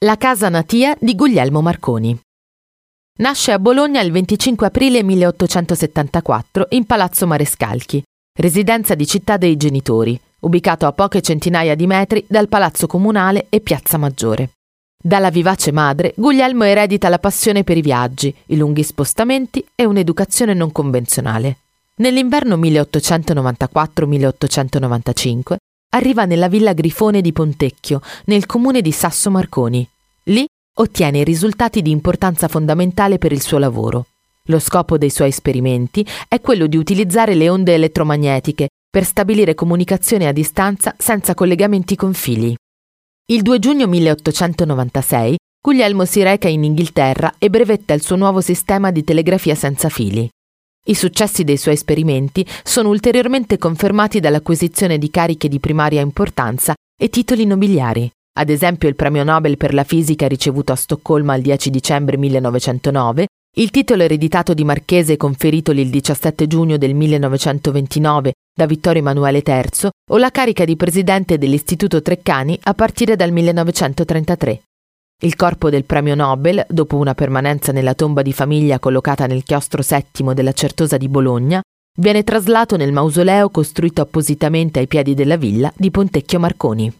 La casa natia di Guglielmo Marconi. Nasce a Bologna il 25 aprile 1874 in Palazzo Marescalchi, residenza di città dei genitori, ubicato a poche centinaia di metri dal Palazzo Comunale e Piazza Maggiore. Dalla vivace madre, Guglielmo eredita la passione per i viaggi, i lunghi spostamenti e un'educazione non convenzionale. Nell'inverno 1894-1895 arriva nella villa Grifone di Pontecchio, nel comune di Sasso Marconi. Lì ottiene risultati di importanza fondamentale per il suo lavoro. Lo scopo dei suoi esperimenti è quello di utilizzare le onde elettromagnetiche per stabilire comunicazione a distanza senza collegamenti con fili. Il 2 giugno 1896 Guglielmo si reca in Inghilterra e brevetta il suo nuovo sistema di telegrafia senza fili. I successi dei suoi esperimenti sono ulteriormente confermati dall'acquisizione di cariche di primaria importanza e titoli nobiliari, ad esempio il premio Nobel per la fisica ricevuto a Stoccolma il 10 dicembre 1909, il titolo ereditato di marchese conferitogli il 17 giugno del 1929 da Vittorio Emanuele III o la carica di presidente dell'Istituto Treccani a partire dal 1933. Il corpo del premio Nobel, dopo una permanenza nella tomba di famiglia collocata nel chiostro settimo della Certosa di Bologna, viene traslato nel mausoleo costruito appositamente ai piedi della villa di Pontecchio Marconi.